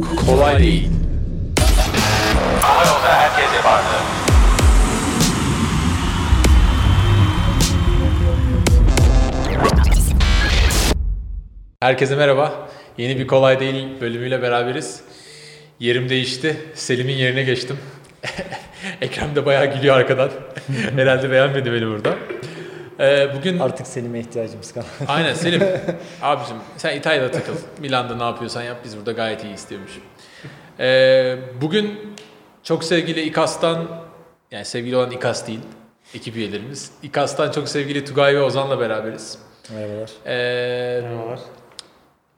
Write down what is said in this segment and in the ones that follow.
Kolay değil. Hava yolda herkes yapardı. Herkese merhaba. Yeni bir Kolay Değil bölümüyle beraberiz. Yerim değişti. Selim'in yerine geçtim. Ekrem de bayağı gülüyor arkadan. Herhalde beğenmedi beni burada. Ee, bugün Artık Selim'e ihtiyacımız kalmadı. Aynen Selim. Abicim sen İtalya'da takıl. Milan'da ne yapıyorsan yap. Biz burada gayet iyi istiyormuş. Ee, bugün çok sevgili İKAS'tan yani sevgili olan İKAS değil ekip üyelerimiz. İKAS'tan çok sevgili Tugay ve Ozan'la beraberiz. Merhabalar. Ee,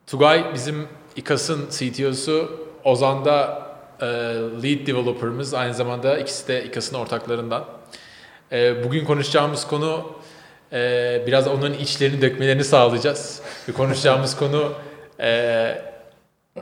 Tugay bizim İKAS'ın CTO'su. Ozan da e, lead developer'ımız. Aynı zamanda ikisi de İKAS'ın ortaklarından. E, bugün konuşacağımız konu e, biraz onların içlerini dökmelerini sağlayacağız. Ve konuşacağımız konu e,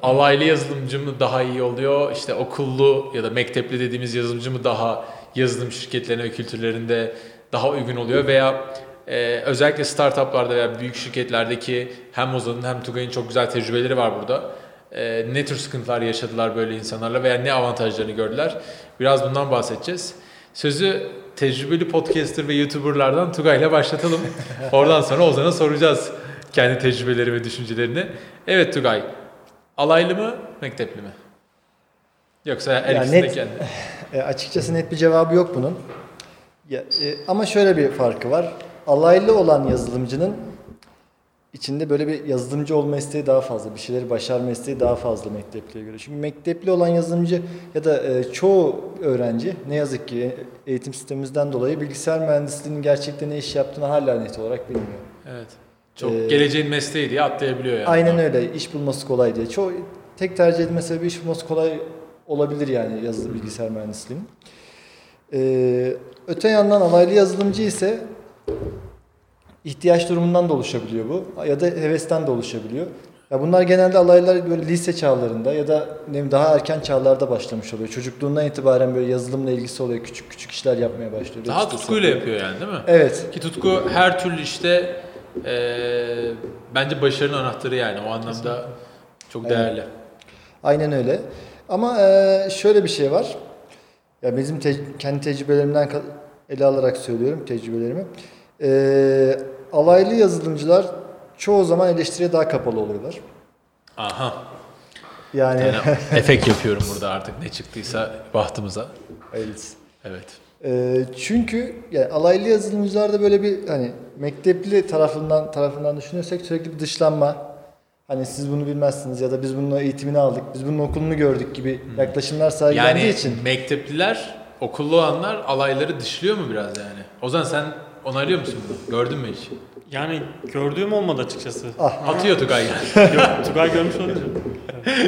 alaylı yazılımcı mı daha iyi oluyor? İşte okullu ya da mektepli dediğimiz yazılımcı mı daha yazılım şirketlerine ve kültürlerinde daha uygun oluyor? Veya e, özellikle startuplarda veya büyük şirketlerdeki hem Ozan'ın hem Tugay'ın çok güzel tecrübeleri var burada. E, ne tür sıkıntılar yaşadılar böyle insanlarla veya ne avantajlarını gördüler? Biraz bundan bahsedeceğiz. Sözü tecrübeli podcaster ve youtuberlardan Tugay'la başlatalım. Oradan sonra Ozan'a soracağız kendi tecrübeleri ve düşüncelerini. Evet Tugay, alaylı mı, mektepli mi? Yoksa her Ya ikisinde net- kendi. E, açıkçası net bir cevabı yok bunun. Ya, e, ama şöyle bir farkı var. Alaylı olan yazılımcının içinde böyle bir yazılımcı olma isteği daha fazla. Bir şeyleri başarma isteği daha fazla mektepliye göre. Şimdi mektepli olan yazılımcı ya da e, çoğu öğrenci ne yazık ki eğitim sistemimizden dolayı bilgisayar mühendisliğinin gerçekten ne iş yaptığını hala net olarak bilmiyor. Evet. Çok Ee, geleceğin mesleği diye atlayabiliyor yani. Aynen öyle. İş bulması kolay diye. Çoğu tek tercih edilme sebebi iş bulması kolay olabilir yani yazılım bilgisayar mühendisliğinin. Ee, öte yandan alaylı yazılımcı ise ihtiyaç durumundan da oluşabiliyor bu ya da hevesten de oluşabiliyor. Ya bunlar genelde alaylılar böyle lise çağlarında ya da ne daha erken çağlarda başlamış oluyor. Çocukluğundan itibaren böyle yazılımla ilgisi oluyor. Küçük küçük işler yapmaya başlıyor. Daha İşte tutkuyla yapıyor yani değil mi? Evet. Ki tutku her türlü işte eee, bence başarının anahtarı yani o anlamda çok Evet. değerli. Aynen öyle. Ama eee, şöyle bir şey var. Ya bizim te- kendi tecrübelerimden ele alarak söylüyorum tecrübelerimi. Eee, alaylı yazılımcılar çoğu zaman eleştiriye daha kapalı oluyorlar. Aha. Yani, Yani efekt yapıyorum burada artık ne çıktıysa bahtımıza. Hayırlısı. Evet. Eee, çünkü yani alaylı yazılımcılarda böyle bir hani mektepli tarafından tarafından düşünüyorsak sürekli bir dışlanma. Hani siz bunu bilmezsiniz ya da biz bunun eğitimini aldık, biz bunun okulunu gördük gibi yaklaşımlar sergilendiği Yani için. mektepliler, okullu olanlar alayları dışlıyor mu biraz yani? Ozan sen onaylıyor musun bunu? Gördün mü hiç? Yani gördüğüm olmadı açıkçası. Ah. Atıyor Tugay yani. Yok, Tugay görmüş olunca.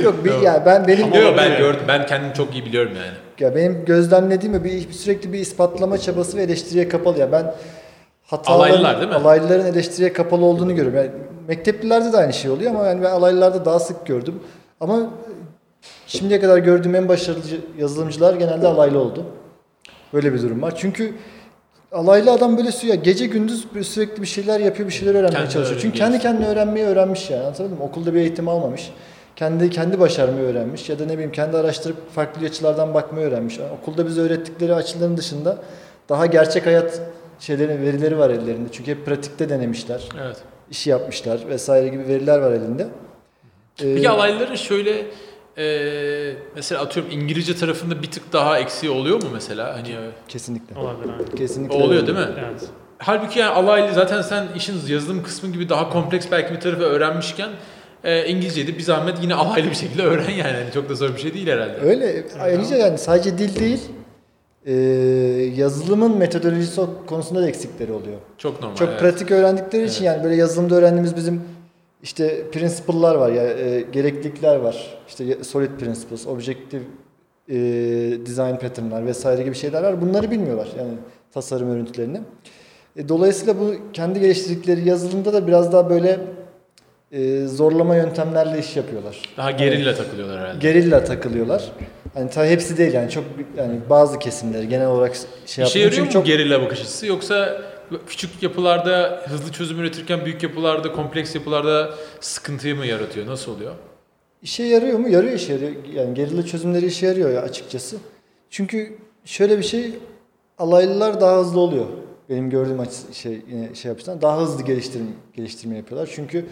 Yok bir yani ben benim Yok yok ben olabilir. gördüm. Ben kendimi çok iyi biliyorum yani. Ya benim gözlemlediğim bir sürekli bir ispatlama çabası ve eleştiriye kapalı ya ben Alaylılar değil mi? Alaylıların eleştiriye kapalı olduğunu görüyorum. Yani mekteplilerde de aynı şey oluyor ama yani ben alaylılarda daha sık gördüm. Ama şimdiye kadar gördüğüm en başarılı yazılımcılar genelde alaylı oldu. Böyle bir durum var. Çünkü alaylı adam böyle sü- ya gece gündüz sürekli bir şeyler yapıyor, bir şeyler öğrenmeye Kendi çalışıyor. Çünkü kendi kendine öğrenmeyi öğrenmiş yani. Anlatabildim mi? Okulda bir eğitim almamış. Kendi kendi başarmayı öğrenmiş ya da ne bileyim kendi araştırıp farklı açılardan bakmayı öğrenmiş. Yani okulda bize öğrettikleri açıların dışında daha gerçek hayat şeylerin verileri var ellerinde. Çünkü hep pratikte denemişler, Evet. işi yapmışlar vesaire gibi veriler var elinde. Ee, Peki alaylıların şöyle eee, mesela atıyorum İngilizce tarafında bir tık daha eksiği oluyor mu mesela? Hani kesinlikle. Olabilir yani. Kesinlikle. o oluyor değil mi? Evet. Halbuki yani alaylı zaten sen işin yazılım kısmı gibi daha kompleks belki bir tarafı öğrenmişken e, İngilizceyi de bir zahmet yine alaylı bir şekilde öğren yani. Hani çok da zor bir şey değil herhalde. Öyle. Ayrıca yani sadece dil değil, e, yazılımın metodolojisi konusunda da eksikleri oluyor. Çok normal. Çok evet. pratik öğrendikleri için yani böyle yazılımda öğrendiğimiz bizim işte principle'lar var ya e, gereklilikler var. İşte solid principles, objective e, design pattern'lar vesaire gibi şeyler var. Bunları bilmiyorlar yani tasarım örüntülerini. E, dolayısıyla bu kendi geliştirdikleri yazılımda da biraz daha böyle e, zorlama yöntemlerle iş yapıyorlar. Daha gerilla takılıyorlar herhalde. Gerilla takılıyorlar. Hani tabii hepsi değil yani çok yani bazı kesimleri genel olarak şey İşe yapmıyor. yarıyor mu Çünkü çok gerilla bakış açısı yoksa küçük yapılarda hızlı çözüm üretirken büyük yapılarda, kompleks yapılarda sıkıntıyı mı yaratıyor? Nasıl oluyor? İşe yarıyor mu? Yarıyor işe yarıyor. Yani gerilla çözümleri işe yarıyor ya açıkçası. Çünkü şöyle bir şey alaylılar daha hızlı oluyor. Benim gördüğüm açı, şey yine şey yapıştan daha hızlı geliştirme, geliştirme yapıyorlar. Çünkü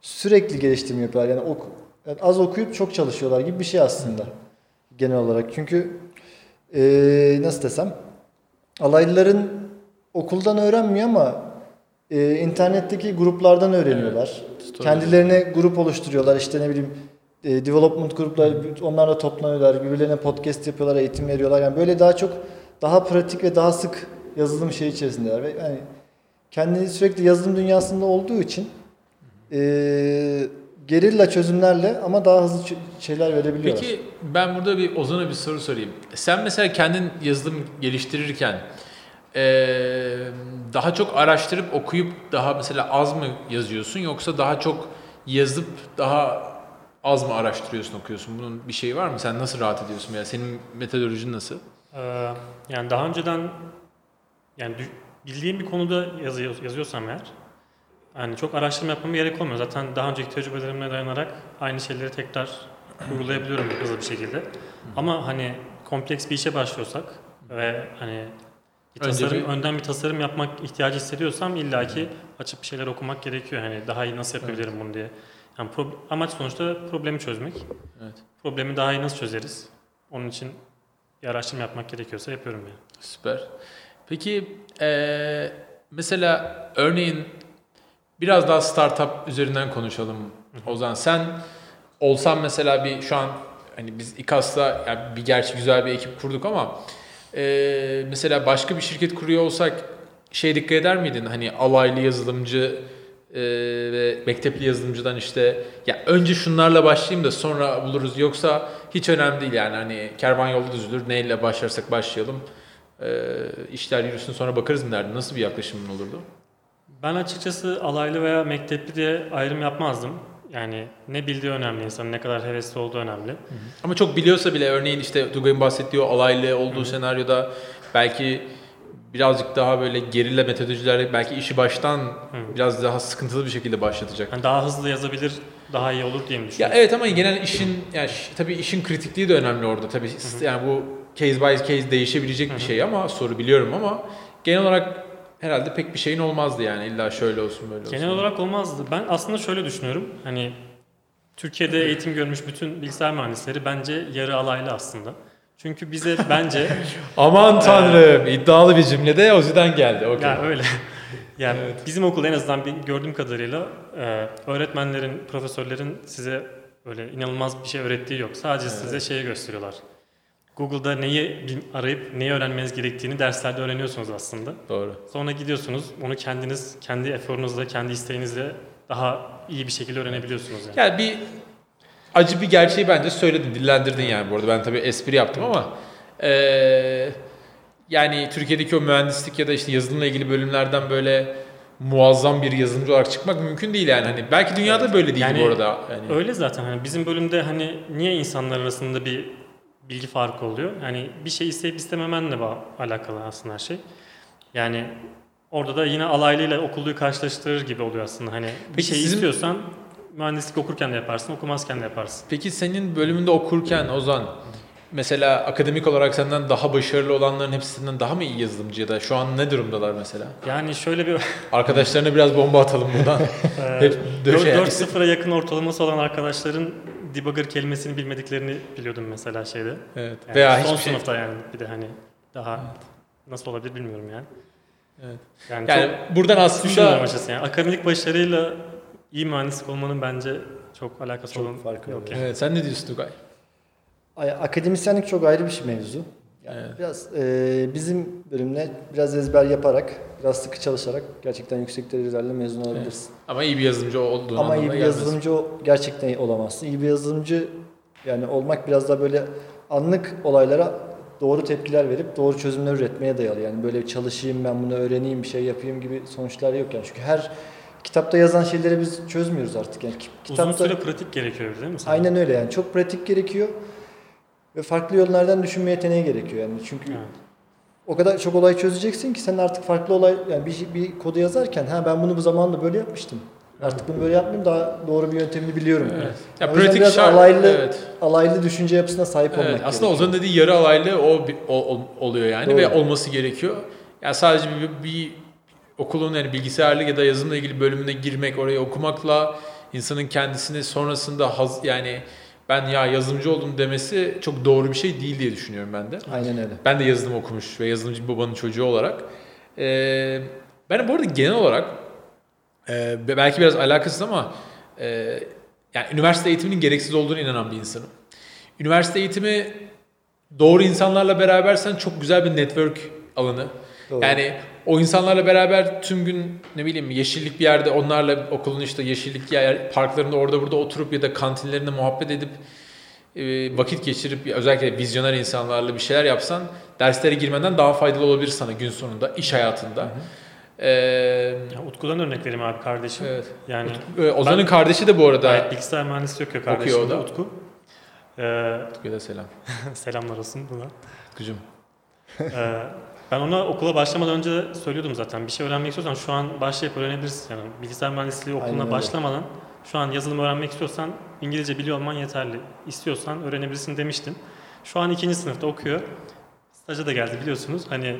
sürekli geliştirme yapıyorlar. Yani, ok, yani az okuyup çok çalışıyorlar gibi bir şey aslında genel olarak. Çünkü eee, nasıl desem alaylıların okuldan öğrenmiyor ama eee, internetteki gruplardan öğreniyorlar. Story. Kendilerine grup oluşturuyorlar. İşte ne bileyim e, development grupları onlarla toplanıyorlar. Birbirlerine podcast yapıyorlar, eğitim veriyorlar. Yani böyle daha çok daha pratik ve daha sık yazılım şey içerisindeler ve yani kendini sürekli yazılım dünyasında olduğu için e, gerilla çözümlerle ama daha hızlı şeyler verebiliyorlar. Peki ben burada bir Ozan'a bir soru sorayım. Sen mesela kendin yazılım geliştirirken eee, daha çok araştırıp okuyup daha mesela az mı yazıyorsun yoksa daha çok yazıp daha az mı araştırıyorsun okuyorsun? Bunun bir şeyi var mı? Sen nasıl rahat ediyorsun veya senin metodolojin nasıl? Ee, yani daha önceden yani bildiğim bir konuda yazıyor, yazıyorsam eğer yani çok araştırma yapmama gerek olmuyor. Zaten daha önceki tecrübelerime dayanarak aynı şeyleri tekrar uygulayabiliyorum hızlı bir şekilde. Ama hani kompleks bir işe başlıyorsak ve hani bir Önce tasarım, bir- önden bir tasarım yapmak ihtiyacı hissediyorsam illaki açıp bir şeyler okumak gerekiyor. Hani daha iyi nasıl yapabilirim bunu diye. Yani pro- amaç sonuçta problemi çözmek. Evet. Problemi daha iyi nasıl çözeriz? Onun için bir araştırma yapmak gerekiyorsa yapıyorum yani. Süper. Peki eee, mesela örneğin biraz daha startup üzerinden konuşalım Ozan. Sen olsan mesela bir şu an hani biz İKAS'ta yani bir gerçi güzel bir ekip kurduk ama eee, mesela başka bir şirket kuruyor olsak şey dikkat eder miydin? Hani alaylı yazılımcı eee, ve mektepli yazılımcıdan işte ya önce şunlarla başlayayım da sonra buluruz yoksa hiç önemli değil yani hani kervan yolda düzülür neyle başlarsak başlayalım Eee işler yürüsün sonra bakarız mı derdin? Nasıl bir yaklaşımın olurdu? Ben açıkçası alaylı veya mektepli diye ayrım yapmazdım. Yani ne bildiği önemli insanın, ne kadar hevesli olduğu önemli. Ama çok biliyorsa bile örneğin işte Tugay'ın bahsettiği o alaylı olduğu senaryoda belki birazcık daha böyle gerilla metodolojilerle belki işi baştan biraz daha sıkıntılı bir şekilde başlatacak. Yani daha hızlı yazabilir, daha iyi olur diye mi Ya düşünüyorum? evet ama genel işin yani tabii işin kritikliği de önemli orada tabii. Yani bu case by case değişebilecek bir şey ama soru biliyorum ama genel olarak herhalde pek bir şeyin olmazdı yani illa şöyle olsun böyle olsun. Genel olarak olmazdı. Ben aslında şöyle düşünüyorum. Hani Türkiye'de eğitim görmüş bütün bilgisayar mühendisleri bence yarı alaylı aslında. Çünkü bize bence Aman tanrım iddialı bir cümlede Ozi'den geldi. Okey. Ya öyle. Yani bizim okulda en azından gördüğüm kadarıyla e, öğretmenlerin, profesörlerin size öyle inanılmaz bir şey öğrettiği yok. Sadece size şeyi gösteriyorlar. Google'da neyi arayıp neyi öğrenmeniz gerektiğini derslerde öğreniyorsunuz aslında. Doğru. Sonra gidiyorsunuz onu kendiniz kendi eforunuzla, kendi isteğinizle daha iyi bir şekilde öğrenebiliyorsunuz yani. Yani bir acı bir gerçeği bence söyledin, dillendirdin yani bu arada. Ben tabii espri yaptım ama eee, yani Türkiye'deki o mühendislik ya da işte yazılımla ilgili bölümlerden böyle muazzam bir yazılımcı olarak çıkmak mümkün değil yani. Hani belki dünyada böyle değil Yani bu arada. Yani Öyle zaten hani bizim bölümde hani niye insanlar arasında bir bilgi farkı oluyor? Yani bir şey isteyip istememenle alakalı aslında her şey. Yani orada da yine alaylıyla okulluyu karşılaştırır gibi oluyor aslında. Hani bir Peki şey sizin- istiyorsan mühendislik okurken de yaparsın, okumazken de yaparsın. Peki senin bölümünde okurken Ozan mesela akademik olarak senden daha başarılı olanların hepsi senden daha mı iyi yazılımcı ya da şu an ne durumdalar mesela? Yani şöyle bir Arkadaşlarına biraz bomba atalım buradan. Hep döşe- 4-0'a yakın ortalaması olan arkadaşların debugger kelimesini bilmediklerini biliyordum mesela şeyde. Evet. Yani Veya son hiçbir şey. sınıfta yani bir de hani daha nasıl olabilir bilmiyorum yani. Evet. Yani, Yani çok buradan aslında açıkçası yani. Akademik başarıyla iyi mühendislik olmanın bence çok alakası Çok olan farkı yok yani. Evet, sen ne diyorsun Tugay? Ay- Akademisyenlik çok ayrı bir şey mevzu. Yani Evet. Biraz e, bizim bölümle biraz ezber yaparak, biraz sıkı çalışarak gerçekten yüksek derecelerle mezun olabilirsin. Ama iyi bir yazılımcı olduğunu Ama iyi bir gelmez. yazılımcı o- gerçekten olamazsın. İyi bir yazılımcı yani olmak biraz daha böyle anlık olaylara doğru tepkiler verip doğru çözümler üretmeye dayalı. Yani böyle çalışayım ben bunu öğreneyim bir şey yapayım gibi sonuçlar yok yani. Çünkü her kitapta yazan şeyleri biz çözmüyoruz artık. Yani ki- Uzun kitapta süre pratik gerekiyor değil mi? sana? aynen öyle yani çok pratik gerekiyor ve farklı yollardan düşünme yeteneği gerekiyor yani. Çünkü Evet. o kadar çok olay çözeceksin ki sen artık farklı olay yani bir, bir kodu yazarken ha ben bunu bu zamanında böyle yapmıştım. Artık bunu böyle yapmayayım daha doğru bir yöntemini biliyorum. Evet. Ya yüzden pratik biraz şart. alaylı, Evet. alaylı düşünce yapısına sahip olmak Evet, aslında gerekiyor. Ozan'ın dediği yarı alaylı o, o- o- oluyor yani Doğru. ve olması gerekiyor. Yani sadece bir, bir okulun yani bilgisayarlık ya da yazılımla ilgili bölümüne girmek, orayı okumakla insanın kendisini sonrasında haz, yani ben ya yazılımcı oldum demesi çok doğru bir şey değil diye düşünüyorum ben de. Aynen öyle. Ben de yazılım okumuş ve yazılımcı bir babanın çocuğu olarak. Ee, ben bu arada genel olarak e, belki biraz alakasız ama e, yani üniversite eğitiminin gereksiz olduğunu inanan bir insanım. Üniversite eğitimi doğru insanlarla berabersen çok güzel bir network alanı. Doğru. Yani o insanlarla beraber tüm gün ne bileyim yeşillik bir yerde onlarla okulun işte yeşillik yer parklarında orada burada oturup ya da kantinlerinde muhabbet edip e, vakit geçirip özellikle vizyoner insanlarla bir şeyler yapsan derslere girmeden daha faydalı olabilir sana gün sonunda iş hayatında. Ee, Ya Utku'dan örnek vereyim abi kardeşim. evet. Yani Ee, Ozan'ın Ben- kardeşi de bu arada. gayet bilgisayar mühendisliği okuyor kardeşim Okuyor o de da. Utku. Ee, Utku'ya da selam. selamlar olsun buna. Utkucuğum. Ee, ben ona okula başlamadan önce söylüyordum zaten. Bir şey öğrenmek istiyorsan şu an başlayıp öğrenebilirsin. Yani bilgisayar mühendisliği Aynen okuluna öyle. başlamadan şu an yazılım öğrenmek istiyorsan İngilizce biliyor olman yeterli. İstiyorsan öğrenebilirsin demiştim. Şu an ikinci sınıfta okuyor. Staja da geldi biliyorsunuz. Hani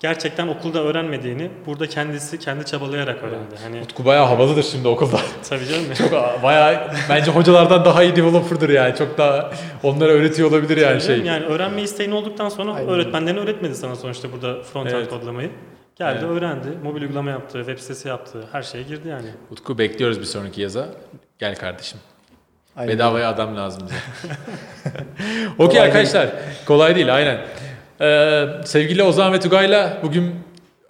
gerçekten okulda öğrenmediğini burada kendisi kendi çabalayarak öğrendi. Hani Utku bayağı havalıdır şimdi okulda. tabii canım. Çok bayağı bence hocalardan daha iyi developer'dır yani. Çok daha onlara öğretiyor olabilir yani şey. Yani öğrenme isteğin olduktan sonra Aynen. öğretmenlerin öğretmedi sana sonuçta burada front-end Evet. kodlamayı. Geldi Evet. öğrendi, mobil uygulama yaptı, web sitesi yaptı, her şeye girdi yani. Utku bekliyoruz bir sonraki yaza. Gel kardeşim. Aynen Bedavaya adam lazım bize. Okey değil. arkadaşlar. Kolay değil aynen. Ee, sevgili Ozan ve Tugay'la bugün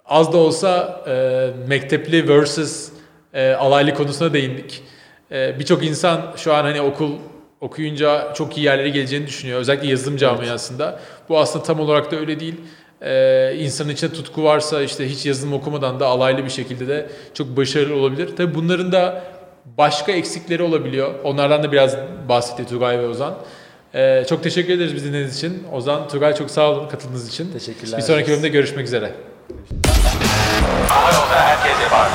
az da olsa e, mektepli versus e, alaylı konusuna değindik. E, Birçok insan şu an hani okul okuyunca çok iyi yerlere geleceğini düşünüyor. Özellikle yazılım camiasında. Bu aslında tam olarak da öyle değil. Ee, insanın içinde tutku varsa işte hiç yazılım okumadan da alaylı bir şekilde de çok başarılı olabilir. Tabii bunların da başka eksikleri olabiliyor. Onlardan da biraz bahsetti Tugay ve Ozan. Ee, çok teşekkür ederiz bizi dinlediğiniz için. Ozan, Tugay çok sağ olun katıldığınız için. Teşekkürler. Bir sonraki bölümde görüşmek üzere. Yolda herkese var.